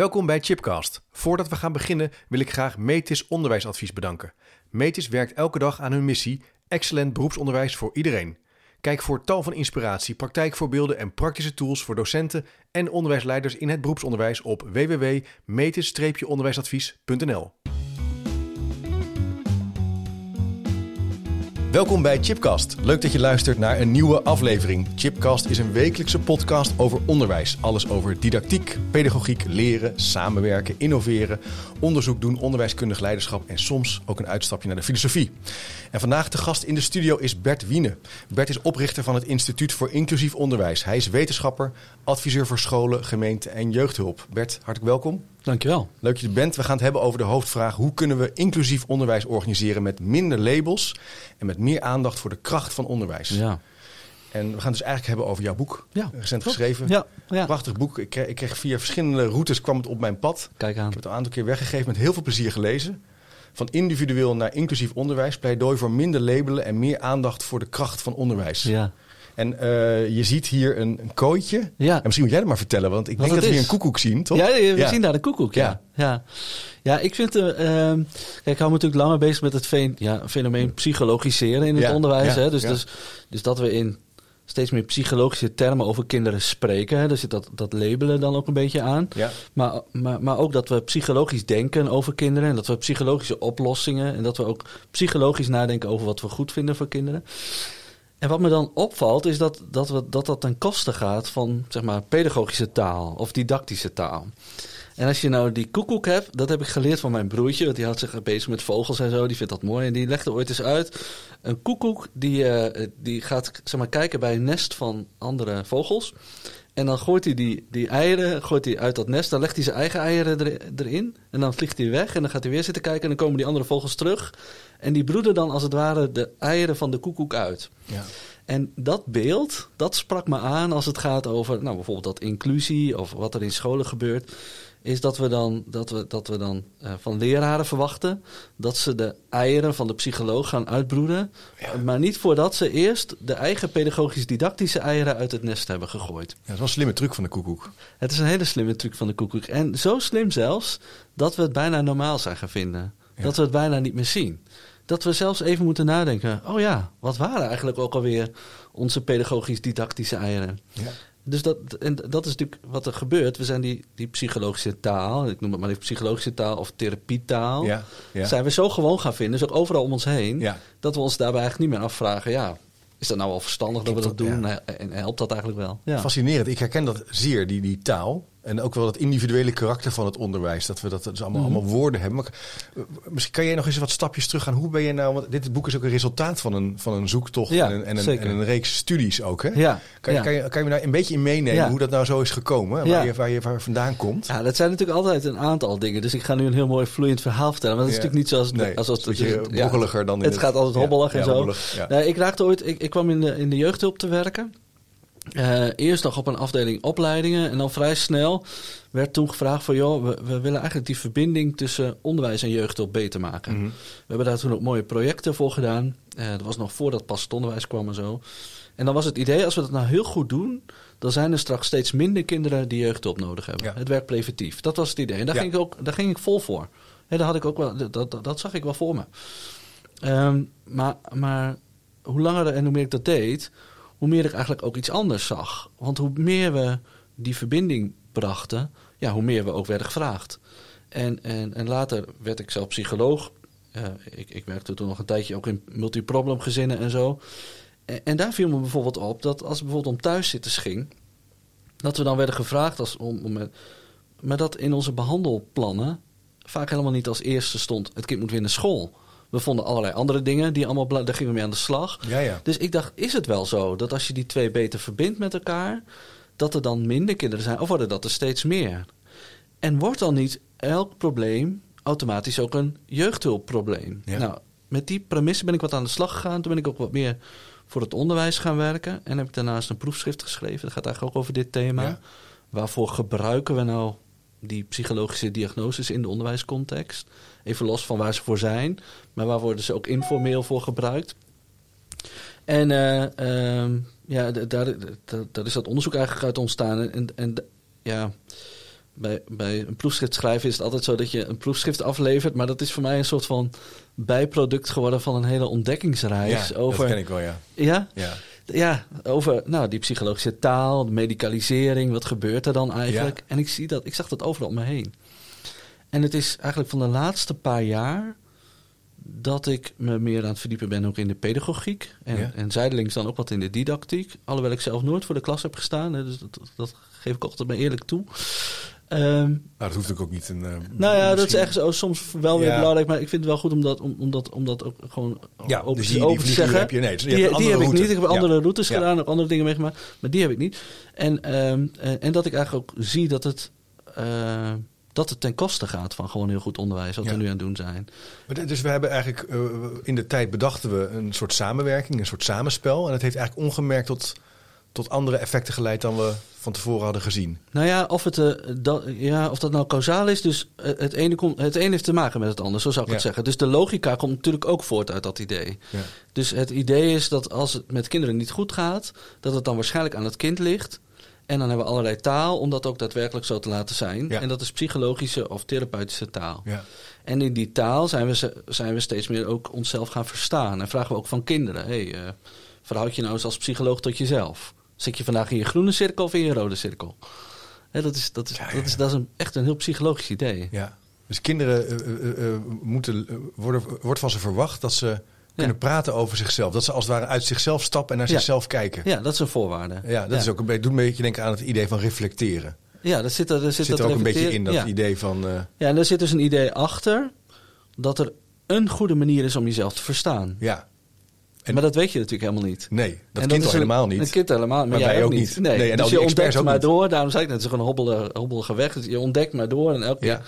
Welkom bij Chipcast. Voordat we gaan beginnen wil ik graag Metis Onderwijsadvies bedanken. Metis werkt elke dag aan hun missie: excellent beroepsonderwijs voor iedereen. Kijk voor tal van inspiratie, praktijkvoorbeelden en praktische tools voor docenten en onderwijsleiders in het beroepsonderwijs op www.metis-onderwijsadvies.nl. Welkom bij Chipcast. Leuk dat je luistert naar een nieuwe aflevering. Chipcast is een wekelijkse podcast over onderwijs. Alles over didactiek, pedagogiek, leren, samenwerken, innoveren, onderzoek doen, onderwijskundig leiderschap en soms ook een uitstapje naar de filosofie. En vandaag de gast in de studio is Bert Wiene. Bert is oprichter van het Instituut voor Inclusief Onderwijs. Hij is wetenschapper, adviseur voor scholen, gemeenten en jeugdhulp. Bert, hartelijk welkom. Dankjewel. Leuk dat je er bent. We gaan het hebben over de hoofdvraag: hoe kunnen we inclusief onderwijs organiseren met minder labels en met meer aandacht voor de kracht van onderwijs? Ja. En we gaan het dus eigenlijk hebben over jouw boek. Ja, recent klopt. geschreven. Ja, ja. Prachtig boek. Ik kreeg, ik kreeg via verschillende routes kwam het op mijn pad. Kijk aan. Ik heb het een aantal keer weggegeven met heel veel plezier gelezen. Van individueel naar inclusief onderwijs. Pleidooi voor minder labelen en meer aandacht voor de kracht van onderwijs. Ja. En eh, je ziet hier een, een kooitje. Ja. En misschien moet jij dat maar vertellen, want ik Wat denk dat we hier een koekoek zien, toch? Ja, we Ja. zien daar de koekoek. Ja, ja. ja. ik vind. ehm, kijk, ik hou me natuurlijk langer bezig met het fen- ja, fenomeen psychologiseren in het onderwijs. hè? Dus, dus, dus dat we in steeds meer psychologische termen over kinderen spreken. Hè? Dus dat, dat labelen dan ook een beetje aan. Ja. Maar, maar, maar ook dat we psychologisch denken over kinderen. En dat we psychologische oplossingen. En dat we ook psychologisch nadenken over wat we goed vinden voor kinderen. En wat me dan opvalt is dat dat, dat, dat ten koste gaat van zeg maar, pedagogische taal of didactische taal. En als je nou die koekoek hebt, dat heb ik geleerd van mijn broertje. Want die houdt zich bezig met vogels en zo. Die vindt dat mooi. En die legde ooit eens uit. Een koekoek die, eh, die gaat zeg maar, kijken bij een nest van andere vogels. En dan gooit hij die, die eieren gooit hij uit dat nest. Dan legt hij zijn eigen eieren er- erin. En dan vliegt hij weg. En dan gaat hij weer zitten kijken. En dan komen die andere vogels terug. En die broeden dan als het ware de eieren van de koekoek uit. Ja. En dat beeld, dat sprak me aan als het gaat over nou, bijvoorbeeld dat inclusie of wat er in scholen gebeurt. Is dat we dan, dat we, dat we dan eh, van leraren verwachten dat ze de eieren van de psycholoog gaan uitbroeden. Maar niet voordat ze eerst de eigen pedagogisch-didactische eieren uit het nest hebben gegooid. Ja, dat is wel een slimme truc van de koekoek. Het is een hele slimme truc van de koekoek. En zo slim zelfs dat we het bijna normaal zijn gaan vinden. Ja. Dat we het bijna niet meer zien. Dat we zelfs even moeten nadenken. Oh ja, wat waren eigenlijk ook alweer onze pedagogisch-didactische eieren? Ja. Dus dat, en dat is natuurlijk wat er gebeurt. We zijn die, die psychologische taal, ik noem het maar even psychologische taal of therapietaal, Ja, ja. zijn we zo gewoon gaan vinden, dus ook overal om ons heen, Ja. dat we ons daarbij eigenlijk niet meer afvragen, ja, is dat nou wel verstandig dat we dat doen? En helpt dat eigenlijk wel? Ja. Fascinerend. Ik herken dat zeer, die, die taal. En ook wel het individuele karakter van het onderwijs. Dat we dat dus allemaal, Mhm. allemaal woorden hebben. Maar, eh, misschien kan jij nog eens wat stapjes terug gaan. Hoe ben je nou... Want dit boek is ook een resultaat van een, van een zoektocht Ja, en, een, en, een, zeker. en een reeks studies ook. Hè? Ja, Kan, je ja. kan, je, kan je me daar een beetje in meenemen hoe dat nou zo is gekomen? Waar, je, waar je waar vandaan komt? Ja, dat zijn natuurlijk altijd een aantal dingen. Dus ik ga nu een heel mooi vloeiend verhaal vertellen. Maar dat is natuurlijk niet zoals... Nee, als, als, ja, brokkeliger dan in Het het- gaat altijd hobbelig en zo. hobbelig, ik raakte ooit... Ik, ik kwam in de, in de jeugdhulp te werken. Eh, eerst nog op een afdeling opleidingen. En dan vrij snel werd toen gevraagd van... joh, we, we willen eigenlijk die verbinding tussen onderwijs en jeugdhulp beter maken. Mhm. We hebben daar toen ook mooie projecten voor gedaan. Eh, dat was nog voordat pas het onderwijs kwam en zo. En dan was het idee, als we dat nou heel goed doen... dan zijn er straks steeds minder kinderen die jeugdhulp nodig hebben. Ja. Het werkt preventief. Dat was het idee. En daar, Ja. ging, ik ook, daar ging ik vol voor. Hè, daar had ik ook wel, dat, dat, dat zag ik wel voor me. Ehm, maar, maar hoe langer en hoe meer ik dat deed... hoe meer ik eigenlijk ook iets anders zag. Want hoe meer we die verbinding brachten... ja, hoe meer we ook werden gevraagd. En, en, en later werd ik zelf psycholoog. Ik, ik werkte toen nog een tijdje ook in multiproblemgezinnen en zo. En, en daar viel me bijvoorbeeld op dat als het bijvoorbeeld om thuiszitters ging... dat we dan werden gevraagd als, om, om met, maar dat in onze behandelplannen vaak helemaal niet als eerste stond... het kind moet weer naar school. We vonden allerlei andere dingen, die allemaal, daar gingen we mee aan de slag. Ja, ja. Dus ik dacht, is het wel zo dat als je die twee beter verbindt met elkaar... dat er dan minder kinderen zijn, of worden dat er steeds meer? En wordt dan niet elk probleem automatisch ook een jeugdhulpprobleem? Ja. Nou, met die premisse ben ik wat aan de slag gegaan. Toen ben ik ook wat meer voor het onderwijs gaan werken. En heb ik daarnaast een proefschrift geschreven. Dat gaat eigenlijk ook over dit thema. Ja. Waarvoor gebruiken we nou die psychologische diagnoses in de onderwijscontext? Even los van waar ze voor zijn. Maar waar worden ze ook informeel voor gebruikt? En eh, ehm, ja, daar, daar is dat onderzoek eigenlijk uit ontstaan. En, en ja, bij, bij een proefschrift schrijven is het altijd zo dat je een proefschrift aflevert. Maar dat is voor mij een soort van bijproduct geworden van een hele ontdekkingsreis. Ja, over, dat ken ik wel, ja. Ja? ja. Ja, over nou, die psychologische taal, de medicalisering. Wat gebeurt er dan eigenlijk? Ja. En ik, zie dat, ik zag dat overal om me heen. En het is eigenlijk van de laatste paar jaar dat ik me meer aan het verdiepen ben ook in de pedagogiek. En, Ja. en zijdelings dan ook wat in de didactiek. Alhoewel ik zelf nooit voor de klas heb gestaan. Hè, dus dat, dat geef ik altijd maar eerlijk toe. Nou, dat hoeft natuurlijk ook niet. Een, eh, nou ja, dat is echt soms wel weer Ja. belangrijk. Maar ik vind het wel goed om dat, om, om dat, om dat ook gewoon Ja, open, dus die- die open te vlieguren zeggen. heb je- nee, dus die die heb ik niet. Ik heb Ja. andere routes gedaan, ook andere dingen meegemaakt. Maar die heb ik niet. En, ehm, en, en dat ik eigenlijk ook zie dat het, eh, dat het ten koste gaat van gewoon heel goed onderwijs. Wat we nu aan het doen zijn. Maar Dus we hebben eigenlijk eh, in de tijd bedachten we een soort samenwerking, een soort samenspel. En het heeft eigenlijk ongemerkt tot, tot andere effecten geleid dan we van tevoren hadden gezien. Nou ja, of, het, eh, dat, ja, of dat nou kausaal is. Dus eh, het ene, komt, het ene heeft te maken met het ander, zo zou ik het zeggen. Dus de logica komt natuurlijk ook voort uit dat idee. Ja. Dus het idee is dat als het met kinderen niet goed gaat, dat het dan waarschijnlijk aan het kind ligt. En dan hebben we allerlei taal om dat ook daadwerkelijk zo te laten zijn. Ja. En dat is psychologische of therapeutische taal. Ja. En in die taal zijn we, zijn we steeds meer ook onszelf gaan verstaan. En vragen we ook van kinderen: hey, eh, verhoud je nou eens als psycholoog tot jezelf? Zit je vandaag in je groene cirkel of in je rode cirkel? Hè, dat is, dat is, Ja, ja, dat is, dat is een, echt een heel psychologisch idee. Ja. Dus kinderen eh, eh, eh, moeten, worden, wordt van ze verwacht dat ze kunnen praten over zichzelf. Dat ze als het ware uit zichzelf stappen en naar Ja. zichzelf kijken. Ja, dat is een voorwaarde. Ja, dat Is ook een beetje, doet een beetje denken aan het idee van reflecteren. Ja, dat zit er, er, zit Zit, dat er ook een beetje in, dat idee van... Ja, en daar zit dus een idee achter dat er een goede manier is om jezelf te verstaan. ja, En- maar dat weet je natuurlijk helemaal niet. nee, dat kind al helemaal niet. Een kind helemaal, maar, Maar jij ook niet. Nee, Nee, en dus je ontdekt maar niet. door. Daarom zei ik net, het is gewoon een hobbelige, hobbelige weg. Dus je ontdekt maar door en elke Ja.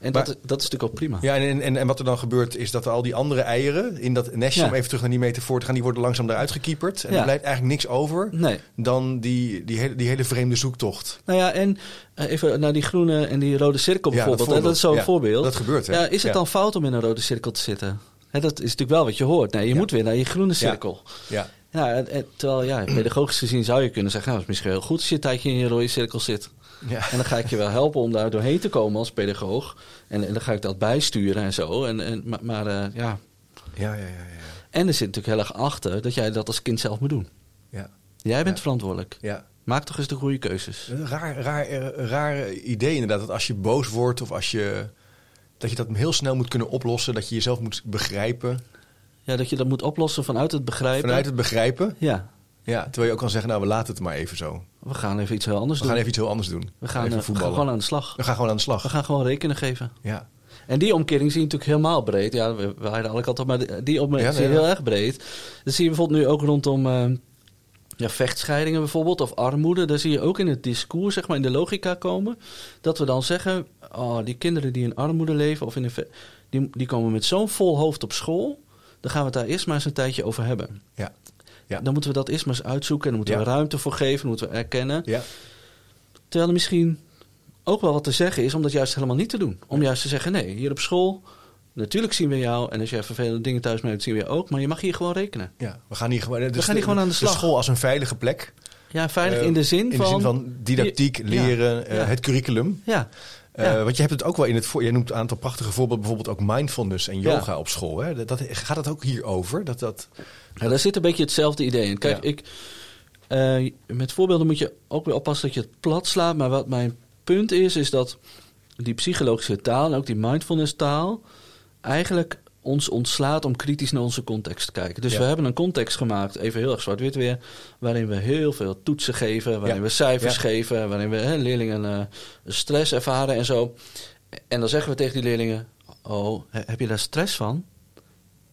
En Maar- dat, dat is natuurlijk ook prima. Ja, en, en, en wat er dan gebeurt is dat al die andere eieren in dat nestje, Ja. om even terug naar die metafoor te gaan, die worden langzaam eruit gekieperd. En Ja. er blijft eigenlijk niks over Nee. dan die, die, hele, die hele vreemde zoektocht. Nou ja, en eh, even naar die groene en die rode cirkel Ja, dat bijvoorbeeld. dat, voorbeeld. is zo'n voorbeeld. dat gebeurt, hè? Ja, is het dan fout om in een rode cirkel te zitten? Hè, dat is natuurlijk wel wat je hoort. Nee, je Ja. moet weer naar je groene cirkel. Ja, Ja, en- en- terwijl ja, pedagogisch gezien zou je kunnen zeggen... nou, het is misschien heel goed als je een tijdje in je rode cirkel zit. ja. En dan ga ik je wel helpen om daar doorheen te komen als pedagoog. En, en dan ga ik dat bijsturen en zo. En, en, maar maar eh, ja. ja, ja, ja, ja. En er zit natuurlijk heel erg achter dat jij dat als kind zelf moet doen. ja. Jij bent verantwoordelijk. ja. Maak toch eens de goede keuzes. Een raar, raar, eh, raar idee inderdaad, dat als je boos wordt of als je... Dat je dat heel snel moet kunnen oplossen, dat je jezelf moet begrijpen. Ja, dat je dat moet oplossen vanuit het begrijpen. Vanuit het begrijpen. Ja, Ja, terwijl je ook kan zeggen, nou we laten het maar even zo. we gaan even iets heel anders We doen. gaan even iets heel anders doen. we gaan, even eh, we gaan gewoon aan de slag. We gaan gewoon aan de slag. We gaan gewoon rekenen geven. Ja. En die omkering zie je natuurlijk helemaal breed. Ja, we, we hadden alle kanten op, maar die- omkering Ja, zie je nee, heel erg breed. Dat zie je bijvoorbeeld nu ook rondom eh, ja, vechtscheidingen bijvoorbeeld, of armoede. Daar zie je ook in het discours, zeg maar, in de logica komen. Dat we dan zeggen, oh, die kinderen die in armoede leven, of in die, die komen met zo'n vol hoofd op school. Dan gaan we het daar eerst maar eens een tijdje over hebben. Ja. Ja. Dan moeten we dat eerst maar eens uitzoeken. En dan moeten Ja. we ruimte voor geven, dan moeten we erkennen. Ja. Terwijl er misschien ook wel wat te zeggen is om dat juist helemaal niet te doen. Om juist te zeggen, nee, hier op school, natuurlijk zien we jou. En als jij vervelende dingen thuis mee zien we je ook. Maar je mag hier gewoon rekenen. Ja, we gaan hier gewoon, dus gaan hier gewoon aan de slag. school als een veilige plek. Ja, veilig Eh, in de zin in van... de zin van didactiek, leren, eh, het curriculum. Ja, Eh. Want je hebt het ook wel in het voor. Je noemt een aantal prachtige voorbeelden, bijvoorbeeld ook mindfulness en Ja. yoga op school. Hè? Dat, dat- gaat het ook hierover? Dat, dat, Ja, daar zit een beetje hetzelfde idee in. Kijk, ik, eh, met voorbeelden moet je ook weer oppassen dat je het plat slaat. Maar wat mijn punt is, is dat die psychologische taal en ook die mindfulness taal eigenlijk ons ontslaat om kritisch naar onze context te kijken. Dus Ja. we hebben een context gemaakt, even heel erg zwart-wit weer, waarin we heel veel toetsen geven, waarin Ja. we cijfers Ja. geven, waarin we hè, leerlingen eh, stress ervaren en zo. En dan zeggen we tegen die leerlingen, oh, he- heb je daar stress van?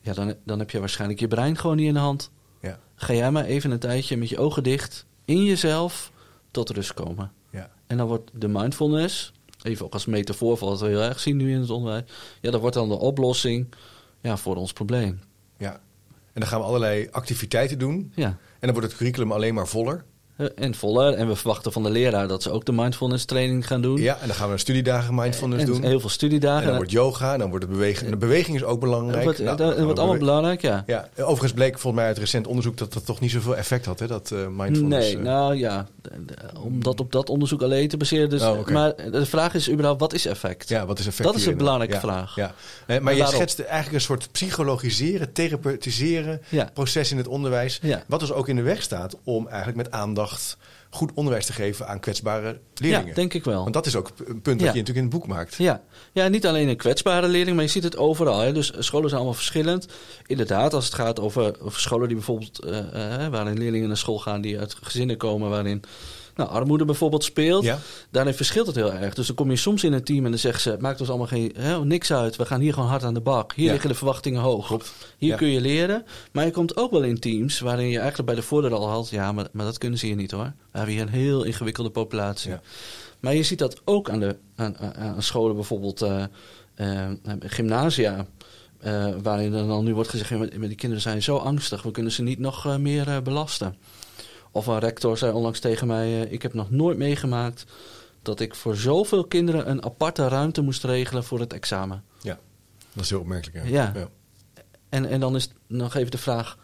Ja, dan, dan heb je waarschijnlijk je brein gewoon niet in de hand. ja, Ga jij maar even een tijdje met je ogen dicht in jezelf tot rust komen. ja, En dan wordt de mindfulness, even ook als metafoor van wat we heel erg zien nu in het onderwijs, ja, dat wordt dan de oplossing ja, voor ons probleem. ja. En dan gaan we allerlei activiteiten doen. Ja, En dan wordt het curriculum alleen maar voller. En voller. En we verwachten van de leraar dat ze ook de mindfulness training gaan doen. Ja, en dan gaan we studiedagen mindfulness en doen. heel veel studiedagen. En dan wordt yoga, en dan wordt het bewegen. En de beweging is ook belangrijk. Wat, Nou, dat wordt allemaal belangrijk, ja. Ja, overigens bleek volgens mij uit recent onderzoek dat dat toch niet zoveel effect had, hè, dat eh, mindfulness. Nee, eh. nou ja, om dat op dat onderzoek alleen te baseren. Dus, Oh. Maar de vraag is überhaupt, wat is effect? Ja, wat is effect Dat is een belangrijke Ja, vraag. Ja. Eh, maar je schetst eigenlijk een soort psychologiseren, therapeutiseren Ja. proces in het onderwijs. Wat dus ook in de weg staat om eigenlijk met aandacht goed onderwijs te geven aan kwetsbare leerlingen. Ja, denk ik wel. Want dat is ook een punt Ja. je natuurlijk in het boek maakt. Ja. ja, niet alleen een kwetsbare leerling, maar je ziet het overal. Hè. Dus scholen zijn allemaal verschillend. Inderdaad, als het gaat over, over scholen die bijvoorbeeld, eh, eh, waarin leerlingen naar school gaan die uit gezinnen komen waarin nou, armoede bijvoorbeeld speelt. Ja. Daarin verschilt het heel erg. Dus dan kom je soms in een team en dan zeggen ze: het maakt ons allemaal geen, hè, niks uit. We gaan hier gewoon hard aan de bak. Hier Ja. liggen de verwachtingen hoog. Hier Ja. kun je leren. Maar je komt ook wel in teams waarin je eigenlijk bij de voordeur al had: ja, maar, maar dat kunnen ze hier niet hoor. We hebben hier een heel ingewikkelde populatie. Maar je ziet dat ook aan, de, aan, scholen, bijvoorbeeld eh, gymnasia. eh, waarin dan nu wordt gezegd: die kinderen zijn zo angstig, we kunnen ze niet nog meer belasten. Of een rector zei onlangs tegen mij: eh, Ik heb nog nooit meegemaakt dat ik voor zoveel kinderen een aparte ruimte moest regelen voor het examen. Ja, dat is heel opmerkelijk. Ja. En, en dan is nog even de vraag: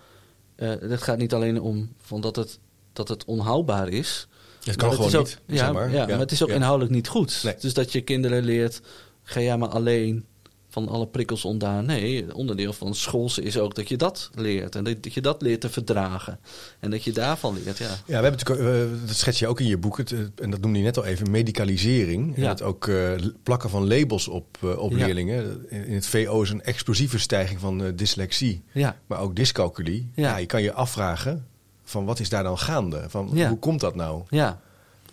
eh het gaat niet alleen om van dat, het, dat het onhoudbaar is. Het kan gewoon ook, niet. Ja, zeg maar. ja, maar het is ook Ja. inhoudelijk niet goed. Nee. Dus dat je kinderen leert, ga jij maar alleen van alle prikkels ontdaan. Nee, onderdeel van schoolse is ook dat je dat leert. En dat, je dat leert te verdragen. En dat je daarvan leert, ja. Ja, we hebben natuurlijk, eh, dat schets je ook in je boek, het, eh, en dat noemde je net al even, medicalisering. En Ja. het ook eh, plakken van labels op, op Ja. leerlingen. In het VO is een explosieve stijging van dyslexie, Ja, maar ook dyscalculie. Ja. Je kan je afvragen van wat is daar dan gaande? Van. Hoe komt dat nou? ja.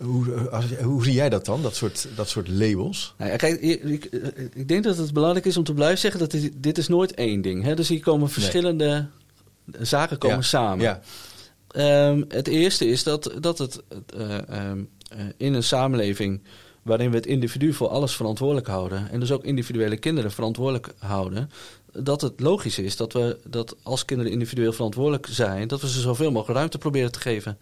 Hoe, eh, als, hoe zie jij dat dan, dat soort, dat soort labels? Nou ja, kijk, ik, ik, ik denk dat het belangrijk is om te blijven zeggen dat dit, dit is nooit één ding. Hè? Dus hier komen verschillende zaken komen Ja. samen. Ja, Ehm, het eerste is dat, dat het eh, ehm, eh, in een samenleving waarin we het individu voor alles verantwoordelijk houden, en dus ook individuele kinderen verantwoordelijk houden, dat het logisch is dat we dat als kinderen individueel verantwoordelijk zijn, dat we ze zoveel mogelijk ruimte proberen te geven.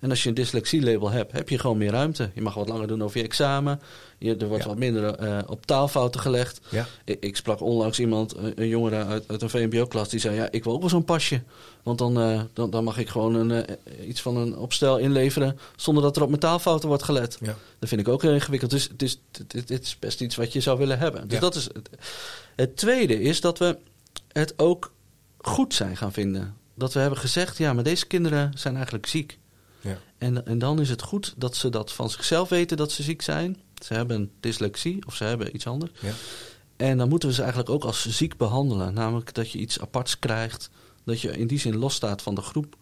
En als je een dyslexie-label hebt, heb je gewoon meer ruimte. Je mag wat langer doen over je examen. Je, er wordt Ja. wat minder eh, op taalfouten gelegd. ja. Ik, ik sprak onlangs iemand, een, jongere uit, uit een VMBO-klas, die zei: Ja, ik wil ook wel zo'n pasje. Want dan, eh, dan, dan mag ik gewoon een, eh, iets van een opstel inleveren. zonder dat er op mijn taalfouten wordt gelet. ja. Dat vind ik ook heel ingewikkeld. Dus het is, is best iets wat je zou willen hebben. Dus dat is het. het tweede is dat we het ook goed zijn gaan vinden. Dat we hebben gezegd: Ja, maar deze kinderen zijn eigenlijk ziek. En, en dan is het goed dat ze dat van zichzelf weten dat ze ziek zijn. Ze hebben dyslexie of ze hebben iets anders. Ja. En dan moeten we ze eigenlijk ook als ziek behandelen. Namelijk dat je iets aparts krijgt. Dat je in die zin losstaat van de groep.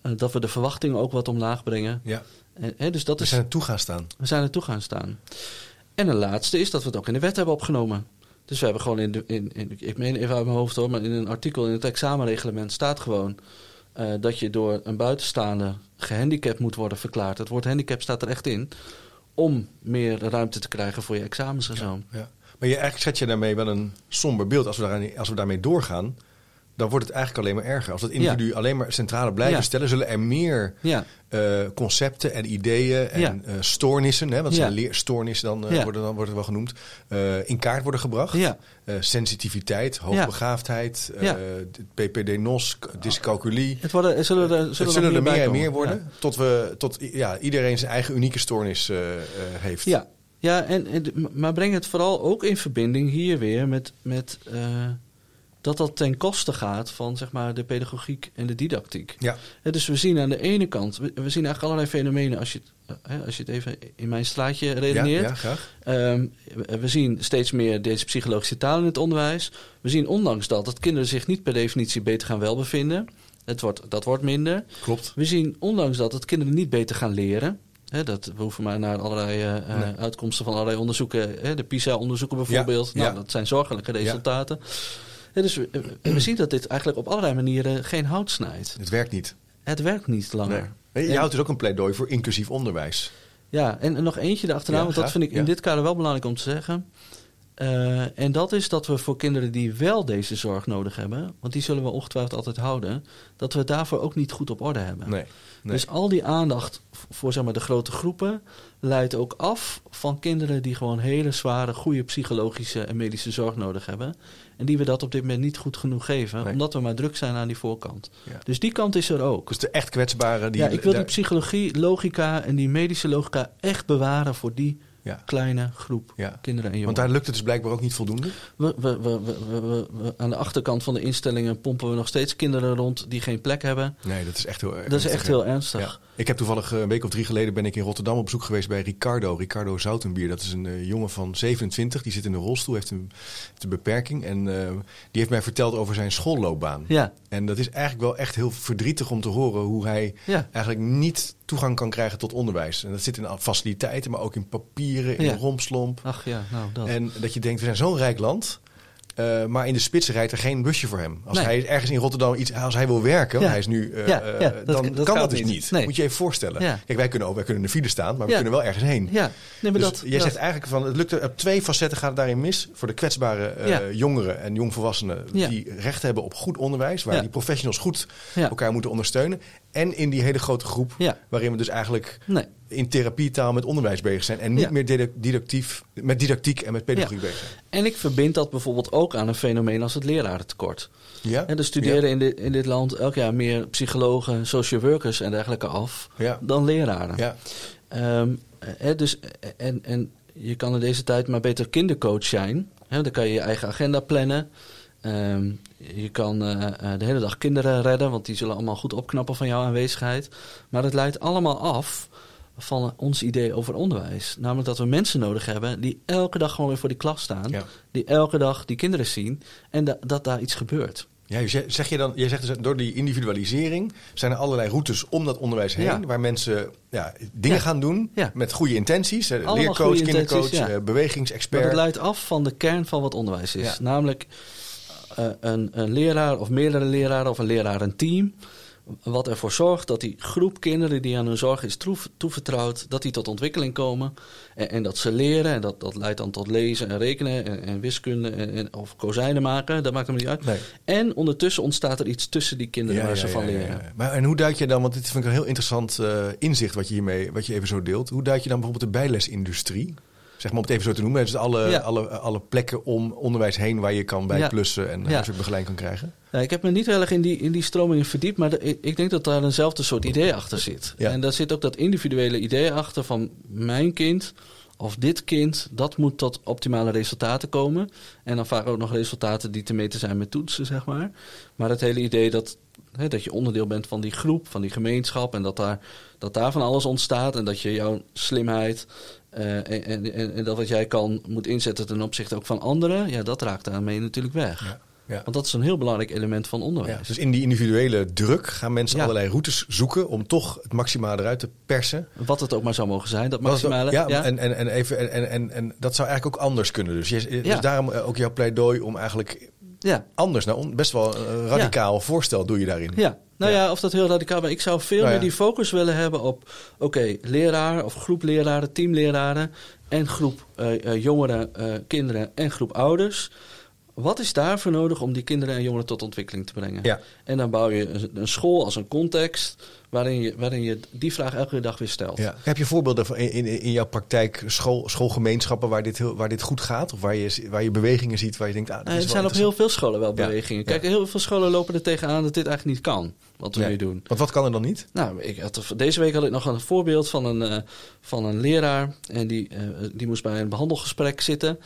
Eh, dat we de verwachtingen ook wat omlaag brengen. ja. En, hè, dus dat We is, zijn er toe gaan staan. we zijn er toe gaan staan. En een laatste is dat we het ook in de wet hebben opgenomen. Dus we hebben gewoon in, de, in, in ik meen even uit mijn hoofd hoor, maar in een artikel in het examenreglement staat gewoon eh, dat je door een buitenstaander gehandicapt moet worden verklaard. Het woord handicap staat er echt in. Om meer ruimte te krijgen voor je examens en zo. Ja. Maar je, eigenlijk zet je daarmee wel een somber beeld. Als we, als we daarmee doorgaan, dan wordt het eigenlijk alleen maar erger. Als het individu alleen maar centrale blijven Ja. stellen, zullen er meer Ja, eh, concepten en ideeën en eh, stoornissen, hè, want zijn leerstoornissen dan, eh, worden, dan worden wel genoemd, in kaart worden gebracht. Ja. Sensitiviteit, hoogbegaafdheid. PPD-NOS, dyscalculie. het, worden, zullen er, zullen Het er zullen er meer en meer worden, tot, we, tot ja, iedereen zijn eigen unieke stoornis heeft. Ja, ja en, en, maar breng het vooral ook in verbinding hier weer met, met dat dat ten koste gaat van zeg maar, de pedagogiek en de didactiek. Ja. Dus we zien aan de ene kant, we, we zien eigenlijk allerlei fenomenen als je, als je het even in mijn straatje Ja, redeneert. ja, graag. Ehm, we- we zien steeds meer deze psychologische taal in het onderwijs. We zien ondanks dat dat kinderen zich niet per definitie beter gaan welbevinden. Het wordt, dat wordt minder. Klopt. We zien ondanks dat het kinderen niet beter gaan leren. Dat, we hoeven maar naar allerlei eh, eh, Nee. uitkomsten van allerlei onderzoeken. De PISA-onderzoeken bijvoorbeeld. Ja, Nou, ja. dat zijn zorgelijke resultaten. Dus we, eh, we zien dat dit eigenlijk op allerlei manieren geen hout snijdt. Het werkt niet. Het werkt niet langer. Nee. Je En- houdt dus ook een pleidooi voor inclusief onderwijs. Ja, en, en nog eentje erachteraan, Ja, want dat vind ik in Ja. dit kader wel belangrijk om te zeggen. Eh, en dat is dat we voor kinderen die wel deze zorg nodig hebben, want die zullen we ongetwijfeld altijd houden, dat we het daarvoor ook niet goed op orde hebben. Nee. nee. Dus al die aandacht voor zeg maar, de grote groepen leidt ook af van kinderen die gewoon hele zware, goede psychologische en medische zorg nodig hebben. En die we dat op dit moment niet goed genoeg geven, Nee. omdat we maar druk zijn aan die voorkant. Ja. Dus die kant is er ook. Dus de echt kwetsbaren die... ja, ik wil die psychologie, logica en die medische logica echt bewaren voor die ja. kleine groep Ja. kinderen en Want jongeren. daar lukt het dus blijkbaar ook niet voldoende. We, we, we, we, aan de achterkant van de instellingen pompen we nog steeds kinderen rond die geen plek hebben. Nee, dat is echt heel. Dat is echt heel ernstig. Ja. Ik heb toevallig eh, een week of drie geleden ben ik in Rotterdam op bezoek geweest bij Ricardo. Ricardo Zoutenbier. Dat is een eh, jongen van 27. Die zit in een rolstoel, heeft een, heeft een beperking. En eh, die heeft mij verteld over zijn schoolloopbaan. Ja, En dat is eigenlijk wel echt heel verdrietig om te horen hoe hij ja. eigenlijk niet toegang kan krijgen tot onderwijs. En dat zit in faciliteiten, maar ook in papieren, in Ja. romslomp. Ach ja, nou dat. En dat je denkt, we zijn zo'n rijk land. Eh, maar in de spits rijdt er geen busje voor hem. Als Nee. hij ergens in Rotterdam iets, als hij wil werken, Ja. hij is nu, eh, Ja, eh, ja, dat- dan dat kan dat dus niet. Nee. Moet je even voorstellen. Kijk, wij kunnen ook, wij kunnen in de file staan, maar we kunnen wel ergens heen. ja, nee, maar Dus dat. jij dat- zegt eigenlijk van, het lukt er, op twee facetten gaat het daarin mis. Voor de kwetsbare jongeren en jongvolwassenen die recht hebben op goed onderwijs, waar die professionals goed elkaar moeten ondersteunen. En in die hele grote groep, ja, waarin we dus eigenlijk nee. in therapietaal met onderwijs bezig zijn. En niet Ja. meer didac- didactief, met didactiek en met pedagogiek bezig zijn. En ik verbind dat bijvoorbeeld ook aan een fenomeen als het lerarentekort. Ja? En er studeren in, dit, in dit land elk jaar meer psychologen, social workers en dergelijke af dan leraren. Ja. Ehm, eh, dus, en, en je kan in deze tijd maar beter kindercoach zijn. Dan kan je je eigen agenda plannen. Ehm, je kan eh, eh, de hele dag kinderen redden, want die zullen allemaal goed opknappen van jouw aanwezigheid. Maar het leidt allemaal af van ons idee over onderwijs. Namelijk dat we mensen nodig hebben die elke dag gewoon weer voor die klas staan. Ja. Die elke dag die kinderen zien en da- dat daar iets gebeurt. Ja, jij- zeg je dan, jij zegt dus door die individualisering zijn er allerlei routes om dat onderwijs heen, Ja. waar mensen ja, dingen Ja. gaan doen met goede intenties. Allemaal Leercoach, goede kindercoach, eh, Maar bewegingsexpert. dat leidt af van de kern van wat onderwijs is. Namelijk een, een leraar of meerdere leraren of een lerarenteam. Wat ervoor zorgt dat die groep kinderen die aan hun zorg is toevertrouwd, dat die tot ontwikkeling komen. En, en dat ze leren. En dat, dat leidt dan tot lezen en rekenen en, en wiskunde en, of kozijnen maken. Dat maakt hem niet uit. Nee. En ondertussen ontstaat er iets tussen die kinderen Ja, waar ja, ze van ja, leren. Maar en hoe duid je dan, want dit vind ik een heel interessant eh, inzicht wat je hiermee, wat je even zo deelt. Hoe duid je dan bijvoorbeeld de bijlesindustrie? Zeg maar om het even zo te noemen. Dus alle, Ja. alle, alle plekken om onderwijs heen waar je kan bijplussen en Ja. begeleiding kan krijgen. Ja, ik heb me niet heel erg in die, in die stromingen verdiept, maar de- ik, ik denk dat daar eenzelfde soort idee achter zit. Ja. En daar zit ook dat individuele idee achter van mijn kind of dit kind, dat moet tot optimale resultaten komen. En dan vaak ook nog resultaten die te meten zijn met toetsen, zeg maar. Maar het hele idee dat, hè, dat je onderdeel bent van die groep, van die gemeenschap en dat daar, dat daar van alles ontstaat en dat je jouw slimheid eh, en, en, en, dat wat jij kan moet inzetten ten opzichte ook van anderen, ja, dat raakt daarmee natuurlijk weg. Ja. Ja. Want dat is een heel belangrijk element van Ja, onderwijs. dus in die individuele druk gaan mensen Ja. allerlei routes zoeken om toch het maximale eruit te persen. Wat het ook maar zou mogen zijn, dat ook- maximale. ja, En, en, en, even, en, en, en, dat zou eigenlijk ook anders kunnen. Dus, je, dus Ja. daarom eh, ook jouw pleidooi om eigenlijk ja, anders, nou, best wel een radicaal voorstel doe je daarin. ja. Nou Ja. of dat heel radicaal is. Ik zou veel Nou meer die focus willen hebben op... oké, leraar of groep leraren, teamleraren... en groep eh, jongeren, eh, kinderen en groep ouders. Wat is daarvoor nodig om die kinderen en jongeren tot ontwikkeling te brengen? Ja. En dan bouw je een, school als een context... Waarin je, waarin je die vraag elke dag weer stelt. Ja. Heb je voorbeelden van in, in, in jouw praktijk school, schoolgemeenschappen waar dit, heel, waar dit goed gaat? Of waar je, waar je bewegingen ziet waar je denkt, ah, dat is er zijn op heel veel scholen wel bewegingen. Ja. Kijk, heel veel scholen lopen er tegenaan dat dit eigenlijk niet kan. Wat we nu doen. Want wat kan er dan niet? Nou, ik had, deze week had ik nog een voorbeeld van een, eh, van een leraar. En die, eh, die moest bij een behandelgesprek zitten.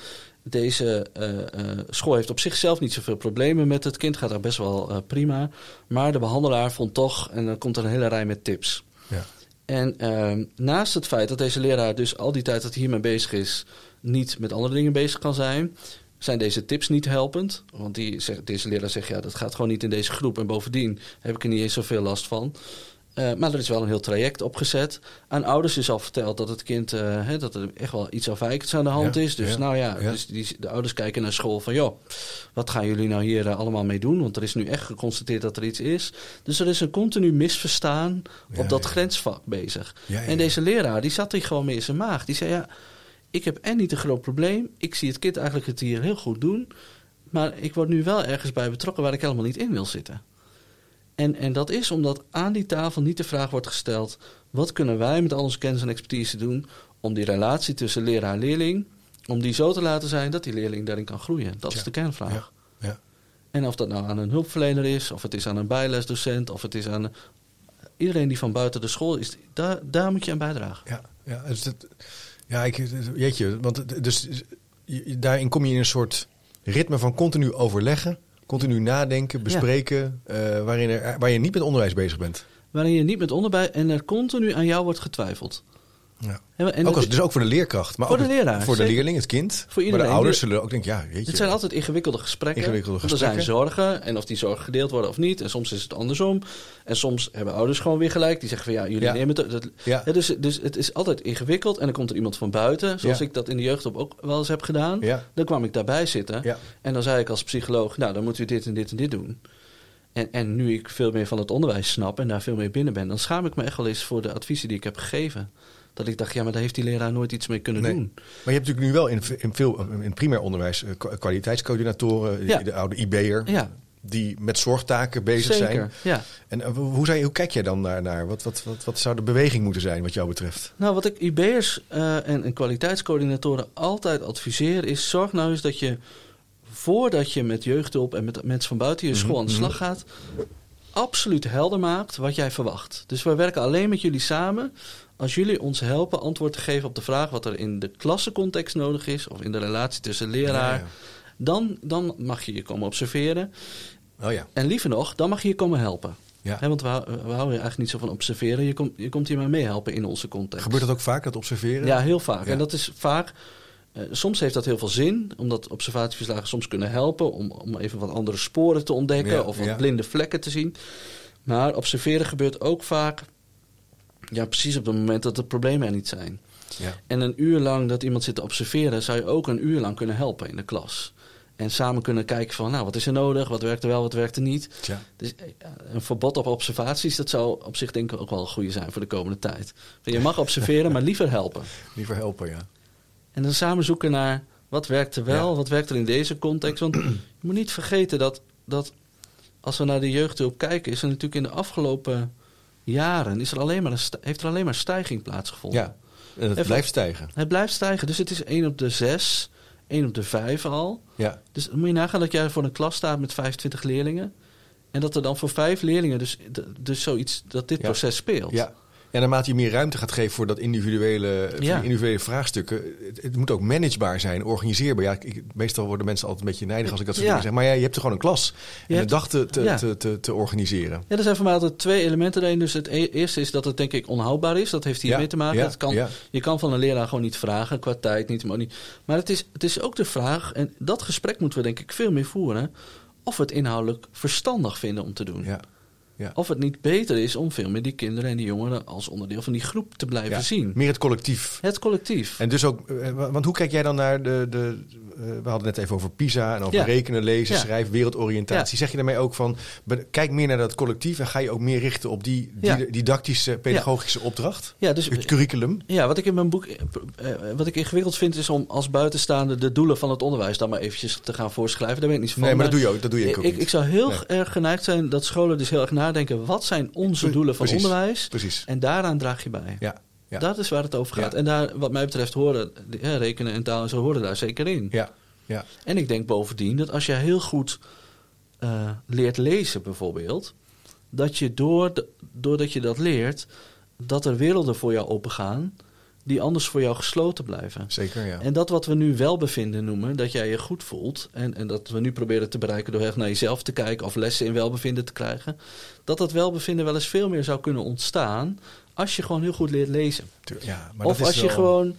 Deze eh, eh, school heeft op zichzelf niet zoveel problemen met het kind. Gaat daar best wel eh, prima. Maar de behandelaar vond toch, en dan komt er een hele rij met tips. Ja. En ehm, naast het feit dat deze leraar dus al die tijd dat hij hiermee bezig is... niet met andere dingen bezig kan zijn... zijn deze tips niet helpend. Want die deze leraar zegt, ja, dat gaat gewoon niet in deze groep. En bovendien heb ik er niet eens zoveel last van. Eh, maar er is wel een heel traject opgezet. Aan ouders is al verteld dat het kind eh, dat er echt wel iets afwijkends aan de hand Ja, is. Dus ja, nou ja, ja. Dus die, de ouders kijken naar school van joh, wat gaan jullie nou hier eh, allemaal mee doen? Want er is nu echt geconstateerd dat er iets is. Dus er is een continu misverstaan op dat grensvak bezig. En deze leraar, die zat hier gewoon mee in zijn maag. Die zei ja, ik heb en niet een groot probleem. Ik zie het kind eigenlijk het hier heel goed doen. Maar ik word nu wel ergens bij betrokken waar ik helemaal niet in wil zitten. En, en dat is omdat aan die tafel niet de vraag wordt gesteld: wat kunnen wij met al onze kennis en expertise doen om die relatie tussen leraar en leerling, om die zo te laten zijn dat die leerling daarin kan groeien? Dat is de kernvraag. Ja. Ja. En of dat nou aan een hulpverlener is, of het is aan een bijlesdocent, of het is aan iedereen die van buiten de school is, daar, daar moet je aan bijdragen. Ja, ja, dus dat, ja ik, jeetje, want dus, daarin kom je in een soort ritme van continu overleggen, continu nadenken, bespreken, eh, waarin er, waar je niet met onderwijs bezig bent. Waarin je niet met onderbij en er continu aan jou wordt getwijfeld. Ja. En, en ook als, dus ook voor de leerkracht, maar Voor ook de leraar, voor de leerling, het kind. Voor maar de ouders zullen ook denken, ja, weet je. Het zijn altijd ingewikkelde gesprekken. Ingewikkelde er zijn zorgen. En of die zorgen gedeeld worden of niet. En soms is het andersom. En soms hebben ouders gewoon weer gelijk. Die zeggen van ja, jullie Ja. nemen het. dat- Ja. Ja, dus, dus het is altijd ingewikkeld. En dan komt er iemand van buiten. Zoals ik dat in de jeugdop ook wel eens heb gedaan. Dan kwam ik daarbij zitten. En dan zei ik als psycholoog, nou dan moet u dit en dit en dit doen. En, en nu ik veel meer van het onderwijs snap en daar veel meer binnen ben, dan schaam ik me echt wel eens voor de adviezen die ik heb gegeven. Dat ik dacht, ja, maar daar heeft die leraar nooit iets mee kunnen Nee. doen. Maar je hebt natuurlijk nu wel in, in veel in primair onderwijs eh, kwa- kwaliteitscoördinatoren, Ja. de oude IB'er, Ja, die met zorgtaken bezig zeker. zijn. Ja. En eh, hoe, je, hoe kijk jij dan naar? naar wat, wat, wat, wat zou de beweging moeten zijn wat jou betreft? Nou, wat ik IB'ers eh, en, en kwaliteitscoördinatoren altijd adviseer is... zorg nou eens dat je, voordat je met jeugdhulp en met mensen van buiten je school aan de mhm. slag gaat... absoluut helder maakt wat jij verwacht. Dus we werken alleen met jullie samen als jullie ons helpen antwoord te geven op de vraag... wat er in de klassencontext nodig is of in de relatie tussen leraar... Ja, Dan, dan mag je je komen observeren. Oh ja. En liever nog, dan mag je je komen helpen. ja. Want we, we houden eigenlijk niet zo van observeren. Je, komt je komt hier maar meehelpen in onze context. Gebeurt dat ook vaak, dat observeren? Ja, heel vaak. Ja. En dat is vaak. eh, soms heeft dat heel veel zin, omdat observatieverslagen soms kunnen helpen om, om even wat andere sporen te ontdekken Ja, of wat blinde vlekken te zien. Maar observeren gebeurt ook vaak, ja, precies op het moment dat de problemen er niet zijn. Ja. En een uur lang dat iemand zit te observeren, zou je ook een uur lang kunnen helpen in de klas. En samen kunnen kijken van, nou, wat is er nodig? Wat werkt er wel, wat werkt er niet? Dus eh, een verbod op observaties, dat zou op zich denk ik ook wel een goede zijn voor de komende tijd. Je mag observeren, maar liever helpen. Liever helpen, ja. En dan samen zoeken naar wat werkt er wel, Ja. wat werkt er in deze context. Want je moet niet vergeten dat, dat als we naar de jeugdhulp kijken, is er natuurlijk in de afgelopen jaren is er alleen maar een heeft er alleen maar stijging plaatsgevonden. Ja, en het blijft stijgen. Het blijft stijgen, dus het is 1 op de 6, 1 op de 5 al. Ja, Dus moet je nagaan dat jij voor een klas staat met 25 leerlingen. En dat er dan voor vijf leerlingen dus, dus zoiets, dat dit Ja. proces speelt. ja. En naarmate je meer ruimte gaat geven voor dat individuele, voor Ja. die individuele vraagstukken, het, het moet ook managebaar zijn, organiseerbaar. Ja, ik, meestal worden mensen altijd een beetje neidig als ik dat soort Ja. dingen zeg. Maar ja, je hebt er gewoon een klas en een hebt- dag te, te, ja. te, te, te organiseren. Ja, er zijn voor mij altijd twee elementen erin. Dus het e- eerste is dat het denk ik onhoudbaar is. Dat heeft hier mee te maken. ja, Het kan. Je kan van een leraar gewoon niet vragen, qua tijd niet. Maar, niet. maar het, is, het is ook de vraag, en dat gesprek moeten we denk ik veel meer voeren... of we het inhoudelijk verstandig vinden om te doen. Ja. Ja. Of het niet beter is om veel meer die kinderen en die jongeren... als onderdeel van die groep te blijven Ja. zien. Meer het collectief. Het collectief. En dus ook, eh, wa- want hoe kijk jij dan naar de. de eh, we hadden net even over PISA en over Ja. rekenen, lezen, schrijven, wereldoriëntatie. Zeg je daarmee ook van. Kijk meer naar dat collectief en ga je ook meer richten op die, didactische, pedagogische opdracht? Ja, dus, Het curriculum? Ja, wat ik in mijn boek eh, wat ik ingewikkeld vind is om als buitenstaande de doelen van het onderwijs dan maar eventjes te gaan voorschrijven. Daar ben ik niet zo van. Nee, maar dat doe je ook, dat doe je ik, ook ik, niet. ik zou heel Nee. erg geneigd zijn dat scholen dus heel erg nadenken. Wat zijn onze doelen van precies. onderwijs? Precies. En daaraan draag je bij. Ja. Ja. Dat is waar het over gaat. Ja. En daar, wat mij betreft, horen ja, rekenen en taal en zo horen daar zeker in. Ja. Ja. En ik denk bovendien dat als je heel goed eh, leert lezen, bijvoorbeeld, dat je door de- doordat je dat leert, dat er werelden voor jou opengaan die anders voor jou gesloten blijven. Zeker, ja. En dat wat we nu welbevinden noemen, dat jij je goed voelt, en, en dat we nu proberen te bereiken door echt naar jezelf te kijken of lessen in welbevinden te krijgen, dat dat welbevinden wel eens veel meer zou kunnen ontstaan als je gewoon heel goed leert lezen. Ja maar Of dat is als je gewoon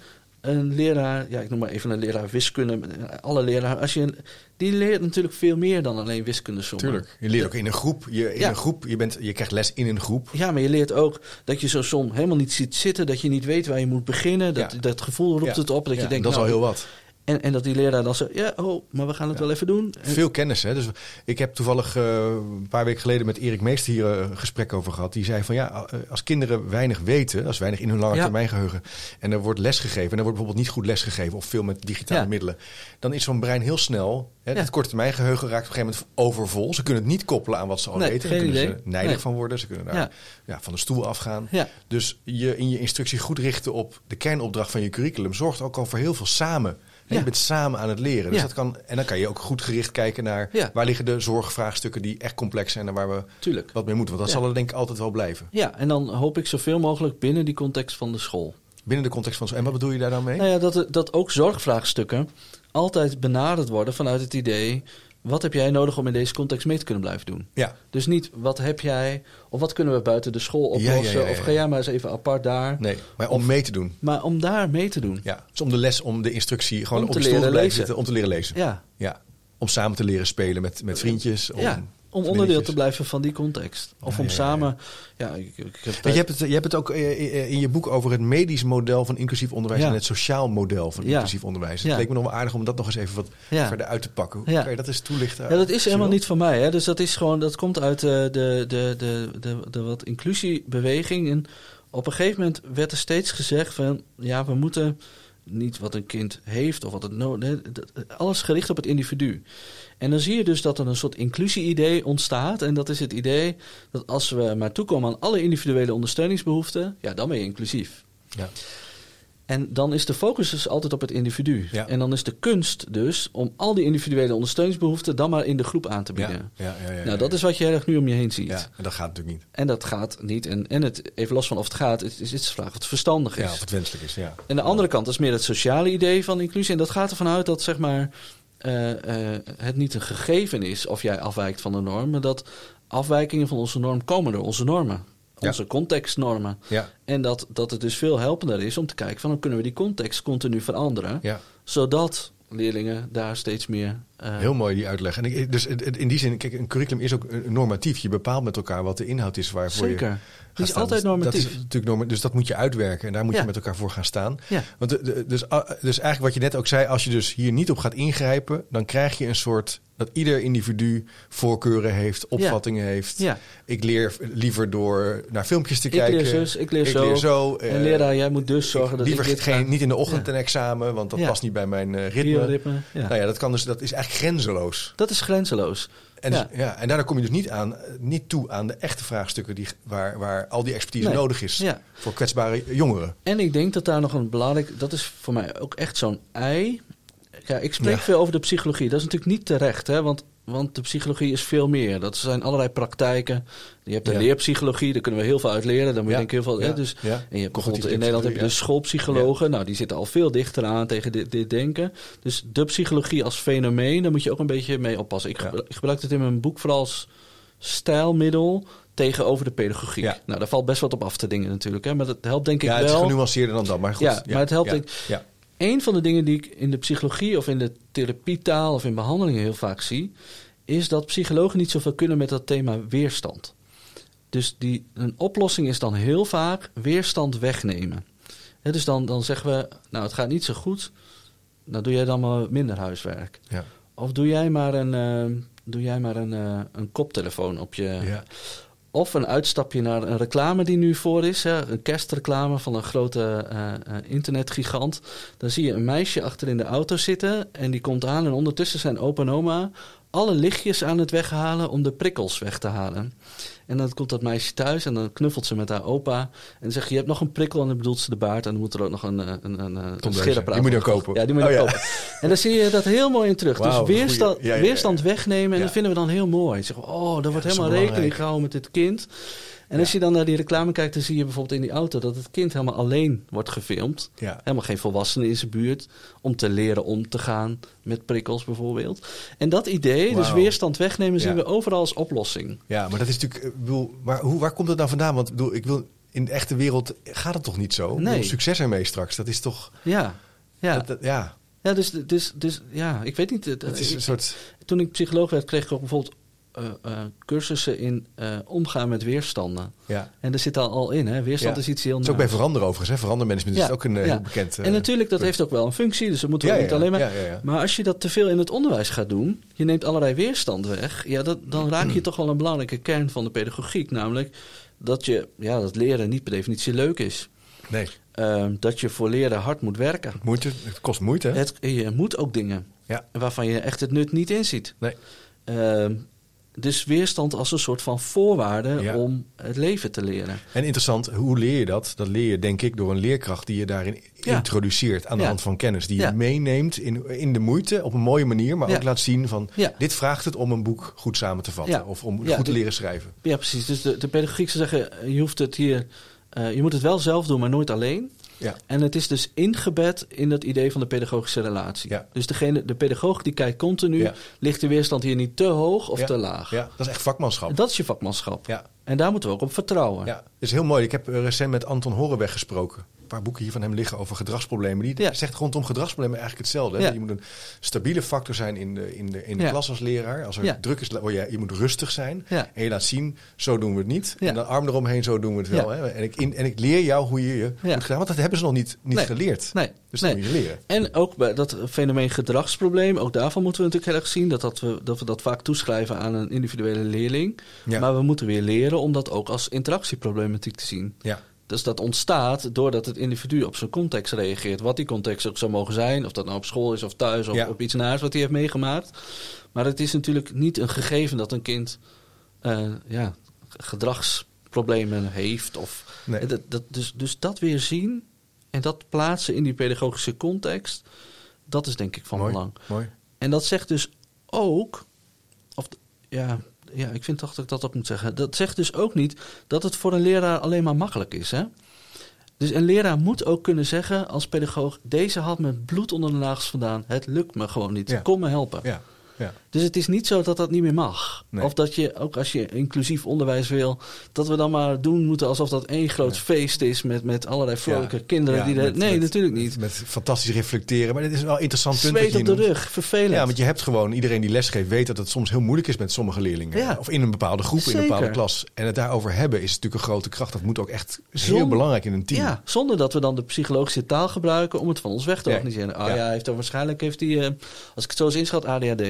een leraar, ja, ik noem maar even een leraar wiskunde, alle leraren, als je een, die leert natuurlijk veel meer dan alleen wiskunde sommen. Tuurlijk. Je leert ook in een groep. Je, in Ja. een groep je, bent, je krijgt les in een groep. Ja, maar je leert ook dat je zo'n som helemaal niet ziet zitten, dat je niet weet waar je moet beginnen. Dat, Ja. dat gevoel roept Ja. het op, dat je denkt, dat is nou, al heel wat. En, en dat die leraar dan zegt, ja, oh, maar we gaan het wel even doen. En- Veel kennis, hè? Dus ik heb toevallig eh, een paar weken geleden met Erik Meester hier eh, een gesprek over gehad. Die zei van ja, eh, als kinderen weinig weten, als weinig in hun lange Ja. termijn geheugen, en er wordt lesgegeven, en er wordt bijvoorbeeld niet goed lesgegeven of veel met digitale Ja. middelen, dan is zo'n brein heel snel, hè, het korte termijn geheugen raakt op een gegeven moment overvol. Ze kunnen het niet koppelen aan wat ze al Nee, weten. Daar kunnen idee. ze Nee. van worden. Ze kunnen daar Ja. van de stoel afgaan. Dus je in je instructie goed richten op de kernopdracht van je curriculum zorgt ook al voor heel veel samen. Ja. Je bent samen aan het leren. Dus Ja. dat kan, en dan kan je ook goed gericht kijken naar Ja. waar liggen de zorgvraagstukken die echt complex zijn en waar we Tuurlijk. wat mee moeten. Want dat zal er denk ik altijd wel blijven. Ja, en dan hoop ik zoveel mogelijk binnen die context van de school. Binnen de context van. En wat bedoel je daar dan mee? Nou ja, dat, dat ook zorgvraagstukken altijd benaderd worden vanuit het idee... wat heb jij nodig om in deze context mee te kunnen blijven doen? Ja, Dus niet wat heb jij, of wat kunnen we buiten de school oplossen... ja, ja, of ga jij maar eens even apart daar. nee. Maar om mee te doen. Maar om daar mee te doen. Ja. Dus om de les, om de instructie gewoon Om op te te leren blijven lezen. zitten. Om te leren lezen. Ja, Ja. Om samen te leren spelen met, met vriendjes. Om, ja, om onderdeel te blijven van die context. Of Ja, om ja, samen... Ja, ik, ik heb je, hebt het, je hebt het ook eh, eh, in je boek over het medisch model van inclusief onderwijs en het sociaal model van inclusief onderwijs. Het Ja. leek me nog wel aardig om dat nog eens even wat verder uit te pakken. Ja. Kan je dat eens toelichten? Ja, dat is helemaal niet van mij. Hè? Dus dat is gewoon, dat komt uit eh, de, de, de, de, de, de wat inclusiebeweging. En op een gegeven moment werd er steeds gezegd van ja, we moeten niet wat een kind heeft of wat het nodig Alles gericht op het individu. En dan zie je dus dat er een soort inclusie-idee ontstaat. En dat is het idee dat als we maar toekomen aan alle individuele ondersteuningsbehoeften, ja, dan ben je inclusief. Ja. En dan is de focus dus altijd op het individu. Ja. En dan is de kunst dus om al die individuele ondersteuningsbehoeften dan maar in de groep aan te bieden. Ja, ja, ja, nou, dat is wat je heel erg nu om je heen ziet. Ja, en dat gaat natuurlijk niet. En dat gaat niet. En, en het, even los van of het gaat, het is, het is de vraag of het verstandig is. Ja, of het wenselijk is. Ja. En de andere kant is meer het sociale idee van inclusie. En dat gaat ervan uit dat zeg maar, eh, eh, het niet een gegeven is of jij afwijkt van de norm, maar dat afwijkingen van onze norm komen door onze normen. Ja. Onze contextnormen. Ja, En dat, dat het dus veel helpender is om te kijken van hoe kunnen we die context continu veranderen. ja. Zodat leerlingen daar steeds meer... eh, Heel mooi die uitleg. En ik, dus in die zin, kijk, een curriculum is ook eh, normatief. Je bepaalt met elkaar wat de inhoud is waarvoor je Zeker. is staan. altijd Dus Dat normatief. is natuurlijk norma- dus dat moet je uitwerken en daar moet Ja. je met elkaar voor gaan staan. Ja. Want de, de- dus, ah, dus eigenlijk wat je net ook zei, als je dus hier niet op gaat ingrijpen, dan krijg je een soort dat ieder individu voorkeuren heeft, opvattingen heeft. Ja. Ik leer liever door naar filmpjes te Ik kijken. leer zus, ik leer ik zo. Leer zo en eh, leraar, jij moet dus zorgen dat ik liever dit geen, ga- niet in de ochtend Ja. een examen, want dat past niet bij mijn eh, ritme. Nou ja, dat, kan dus, dat is eigenlijk grenzeloos. Dat is grenzeloos. En, Ja. dus- ja, en daardoor kom je dus niet, aan, niet toe aan de echte vraagstukken die, waar, waar al die expertise Nee. nodig is Ja. voor kwetsbare jongeren. En ik denk dat daar nog een belangrijk... Dat is voor mij ook echt zo'n ei. Ja, ik spreek Ja. veel over de psychologie. Dat is natuurlijk niet terecht, hè? Want, want de psychologie is veel meer. Dat zijn allerlei praktijken. Je hebt de Ja. leerpsychologie, daar kunnen we heel veel uit leren. Daar moet je Ja. denk ik heel veel... Ja. Hè? Dus, Ja. En je hebt bijvoorbeeld Cognitieve in Nederland heb je de schoolpsychologen. Nou, die zitten al veel dichter aan tegen dit, dit denken. Dus de psychologie als fenomeen, daar moet je ook een beetje mee oppassen. Ik, Ja. gebruik, ik gebruik het in mijn boek vooral als stijlmiddel tegenover de pedagogiek. Ja. Nou, daar valt best wat op af te dingen natuurlijk. Hè? Maar dat helpt denk ik Ja, het is wel. genuanceerder dan dat, maar goed. Ja, maar het helpt Ja, ik- ja. Een van de dingen die ik in de psychologie of in de therapietaal of in behandelingen heel vaak zie, is dat psychologen niet zoveel kunnen met dat thema weerstand. Dus die, een oplossing is dan heel vaak weerstand wegnemen. Hè, dus dan, dan zeggen we, nou het gaat niet zo goed, nou doe jij dan maar minder huiswerk. Ja. Of doe jij maar een, eh, doe jij maar een, eh, een koptelefoon op je, Ja. Of een uitstapje naar een reclame die nu voor is. Hè, een kerstreclame van een grote eh, eh, internetgigant. Dan zie je een meisje achter in de auto zitten. En die komt aan. En ondertussen zijn opa en oma alle lichtjes aan het weghalen om de prikkels weg te halen. En dan komt dat meisje thuis en dan knuffelt ze met haar opa. En dan zegt je, hebt nog een prikkel en dan bedoelt ze de baard. En dan moet er ook nog een, eh, een, een, een scherp Deuze. Die moet je ook kopen. Ja, die moet je Oh, ja. kopen. En dan zie je dat heel mooi in terug. Dus een weerstand, ja, ja, ja, weerstand wegnemen. En dat vinden we dan heel mooi. Zeggen oh, daar wordt helemaal rekening gehouden met dit kind. En als je dan naar die reclame kijkt, dan zie je bijvoorbeeld in die auto dat het kind helemaal alleen wordt gefilmd. Helemaal geen volwassenen in zijn buurt. Om te leren om te gaan met prikkels bijvoorbeeld. En dat idee, dus weerstand wegnemen, zien we overal als oplossing. Ja, maar dat is natuurlijk. bedoel, maar hoe, waar komt het nou vandaan? Want ik bedoel, ik wil, in de echte wereld gaat het toch niet zo? Nee. bedoel, succes ermee straks. Dat is toch. Ja, ja. dat- dat- ja, ja dus, dus, dus ja, ik weet niet. het- het is een ik- soort. toen ik psycholoog werd, kreeg ik ook bijvoorbeeld eh, eh, cursussen in eh, omgaan met weerstanden. Ja. En er zit al, al in, hè? Weerstand Ja. is iets heel Het is ook bij veranderen overigens. Hè? Verandermanagement is Ja, ook een heel bekend... En natuurlijk, dat punt. heeft ook wel een functie, dus dat moeten we niet alleen maar... ja, ja, ja. Maar als je dat te veel in het onderwijs gaat doen, je neemt allerlei weerstand weg, ja, dat, dan raak je toch wel een belangrijke kern van de pedagogiek, namelijk dat je, ja, dat leren niet per definitie leuk is. Nee, Ehm, dat je voor leren hard moet werken. moeite, het kost moeite. hè? Het, je moet ook dingen Ja. waarvan je echt het nut niet inziet. Nee. Dus weerstand als een soort van voorwaarde Ja. om het leven te leren. En interessant, hoe leer je dat? Dat leer je denk ik door een leerkracht die je daarin Ja. introduceert aan de Ja. hand van kennis. Die je meeneemt in, in de moeite op een mooie manier, maar ook laat zien van dit vraagt het om een boek goed samen te vatten of om goed te leren schrijven. Ja, precies. Dus de, de pedagogiek zou zeggen, je hoeft het hier, eh, je moet het wel zelf doen, maar nooit alleen. Ja. En het is dus ingebed in het idee van de pedagogische relatie. Ja. Dus degene, de pedagoog die kijkt continu, Ja. ligt de weerstand hier niet te hoog of te laag. Ja, dat is echt vakmanschap. En dat is je vakmanschap. Ja. En daar moeten we ook op vertrouwen. Ja, dat is heel mooi. Ik heb eh, recent met Anton Horenweg gesproken. Een paar boeken hier van hem liggen over gedragsproblemen. Die Ja. zegt rondom gedragsproblemen eigenlijk hetzelfde. Ja. Je moet een stabiele factor zijn in de, in de, in de Ja. klas als leraar. Als er Ja. druk is, word je, je moet rustig zijn. Ja. En je laat zien, zo doen we het niet. Ja. En dan arm eromheen, zo doen we het wel. Ja. Hè. En, ik, in, en ik leer jou hoe je je Ja. moet gaan. Want dat hebben ze nog niet, niet Nee. geleerd. Nee. Dus dat nee. moet je leren. En ook bij dat fenomeen gedragsprobleem, ook daarvan moeten we natuurlijk heel erg zien dat, dat, we, dat we dat vaak toeschrijven aan een individuele leerling. Ja. Maar we moeten weer leren om dat ook als interactieproblematiek te zien. Ja. Dus dat ontstaat doordat het individu op zijn context reageert. Wat die context ook zou mogen zijn. Of dat nou op school is of thuis of Ja. op iets naars wat hij heeft meegemaakt. Maar het is natuurlijk niet een gegeven dat een kind eh, ja, gedragsproblemen heeft. Of, Nee. dat, dat, dus, dus dat weer zien en dat plaatsen in die pedagogische context. Dat is denk ik van mooi. belang. mooi. En dat zegt dus ook, of ja, ja, ik vind toch dat ik dat ook moet zeggen. Dat zegt dus ook niet dat het voor een leraar alleen maar makkelijk is. Hè? Dus een leraar moet ook kunnen zeggen als pedagoog: deze had met bloed onder de nagels vandaan. Het lukt me gewoon niet. Ja. Kom me helpen. Ja. Ja. Dus het is niet zo dat dat niet meer mag. Nee. Of dat je, ook als je inclusief onderwijs wil, dat we dan maar doen moeten alsof dat één groot Ja. feest is met, met allerlei vrolijke Ja. kinderen. Ja, die de, met- nee, met- natuurlijk niet. Met fantastisch reflecteren. Maar dit is wel een interessant punt. Zweet je op de noemt. rug, vervelend. Ja, want je hebt gewoon, iedereen die lesgeeft weet dat het soms heel moeilijk is met sommige leerlingen. Of in een bepaalde groep, in een bepaalde klas. En het daarover hebben is natuurlijk een grote kracht. Dat moet ook echt heel belangrijk in een team. Ja, zonder dat we dan de psychologische taal gebruiken om het van ons weg te organiseren. Ah Ja. ja, heeft waarschijnlijk heeft hij, eh, als ik het zo eens inschat, ADHD.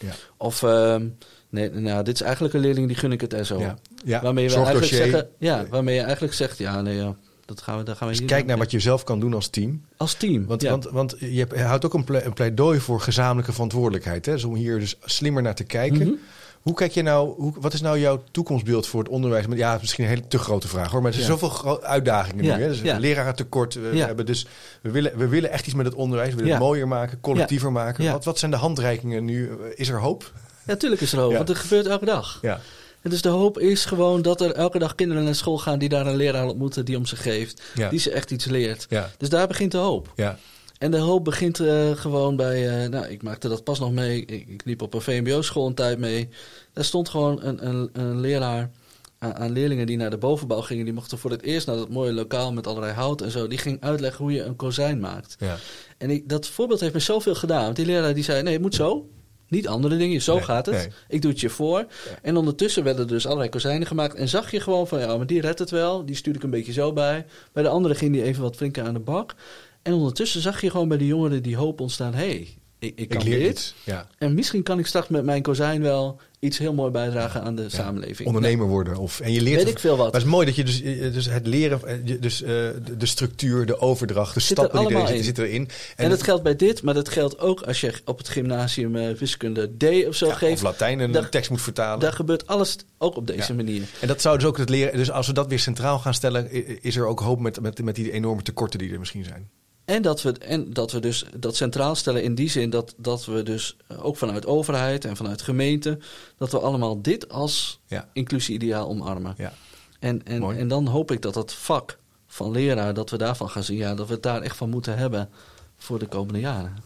Ja. Of ehm, nee, nou, dit is eigenlijk een leerling die gun ik het SO. Ja. Ja. Waarmee we eigenlijk zeggen, ja, waarmee je eigenlijk zegt, ja, nee, ja, dat gaan we, daar gaan we Dus kijk naar wat je zelf kan doen als team. als team. Want, ja. want, want je houdt ook een pleidooi voor gezamenlijke verantwoordelijkheid. Hè? Dus om hier dus slimmer naar te kijken. Mhm. Hoe kijk je nou, hoe, wat is nou jouw toekomstbeeld voor het onderwijs? Maar Ja, misschien een hele te grote vraag hoor. Maar er zijn Ja. zoveel uitdagingen Ja, nu. Hè? Dus ja. lerarentekort. We, Ja. hebben dus, we, willen, we willen echt iets met het onderwijs. We willen het mooier maken, collectiever maken. Wat, wat zijn de handreikingen nu? Is er hoop? Ja, natuurlijk is er hoop, want het gebeurt elke dag. Ja. En dus de hoop is gewoon dat er elke dag kinderen naar school gaan die daar een leraar ontmoeten die om ze geeft. Die ze echt iets leert. Ja. Dus daar begint de hoop. Ja. En de hoop begint eh, gewoon bij. eh, nou, ik maakte dat pas nog mee. Ik, ik liep op een VMBO-school een tijd mee. Daar stond gewoon een, een, een leraar aan, aan leerlingen die naar de bovenbouw gingen. Die mochten voor het eerst naar dat mooie lokaal met allerlei hout en zo. Die ging uitleggen hoe je een kozijn maakt. Ja. En ik, dat voorbeeld heeft me zoveel gedaan. Want die leraar die zei: nee, het moet zo. Niet andere dingen, zo Nee, gaat het. nee. Ik doe het je voor. En ondertussen werden er dus allerlei kozijnen gemaakt. En zag je gewoon van, ja, maar die redt het wel. Die stuurde ik een beetje zo bij. Bij de andere ging die even wat flinker aan de bak. En ondertussen zag je gewoon bij de jongeren die hoop ontstaan. Hé, hey, ik, ik kan Ik leer dit. iets. Ja. En misschien kan ik straks met mijn kozijn wel iets heel mooi bijdragen aan de samenleving. Ondernemer worden. Of, en je leert Weet ik veel wat. Maar het is mooi dat je dus, eh, dus het leren, eh, dus eh, de, structuur, de overdracht, de Zit stappen die erin zitten, zitten erin. En, dat geldt bij dit, maar dat geldt ook als je op het gymnasium wiskunde D of zo ja, geeft. of Latijn een Daar- tekst moet vertalen. Daar gebeurt alles ook op deze manier. En dat zou dus ook het leren. Dus als we dat weer centraal gaan stellen, is er ook hoop met, met, met die enorme tekorten die er misschien zijn. En dat we, en dat we dus dat centraal stellen in die zin dat, dat we dus ook vanuit overheid en vanuit gemeente, dat we allemaal dit als Ja. inclusie-ideaal omarmen. Ja. En, en, Mooi. en dan hoop ik dat dat vak van leraar, dat we daarvan gaan zien, ja, dat we het daar echt van moeten hebben voor de komende jaren.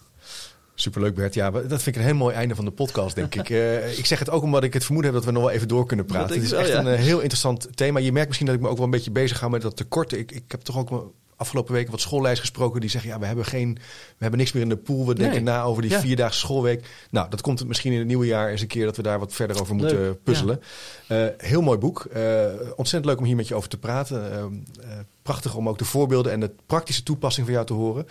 Superleuk Bert. Ja, dat vind ik een heel mooi einde van de podcast, denk ik. Eh, ik zeg het ook omdat ik het vermoeden heb dat we nog wel even door kunnen praten. Het is echt een eh, heel interessant thema. Je merkt misschien dat ik me ook wel een beetje bezig ga met dat tekort. Ik, ik heb toch ook afgelopen weken wat schoolleiders gesproken die zeggen: ja, we hebben, geen, we hebben niks meer in de pool. We denken Nee. na over die Ja. vierdaagse schoolweek. Nou, dat komt misschien in het nieuwe jaar eens een keer dat we daar wat verder over moeten Leuk, puzzelen. Eh, heel mooi boek. Eh, ontzettend leuk om hier met je over te praten. Prachtig om ook de voorbeelden en de praktische toepassing van jou te horen.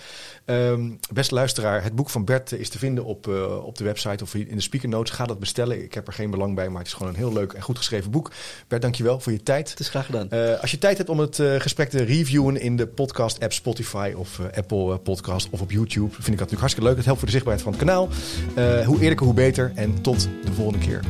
Ehm, beste luisteraar, het boek van Bert is te vinden op, eh, op de website of in de speaker notes. Ga dat bestellen. Ik heb er geen belang bij, maar het is gewoon een heel leuk en goed geschreven boek. Bert, dankjewel voor je tijd. Het is graag gedaan. Eh, als je tijd hebt om het eh, gesprek te reviewen in de podcast-app Spotify of Apple Podcast of op YouTube, vind ik dat natuurlijk hartstikke leuk. Het helpt voor de zichtbaarheid van het kanaal. Hoe eerlijker, hoe beter. En tot de volgende keer.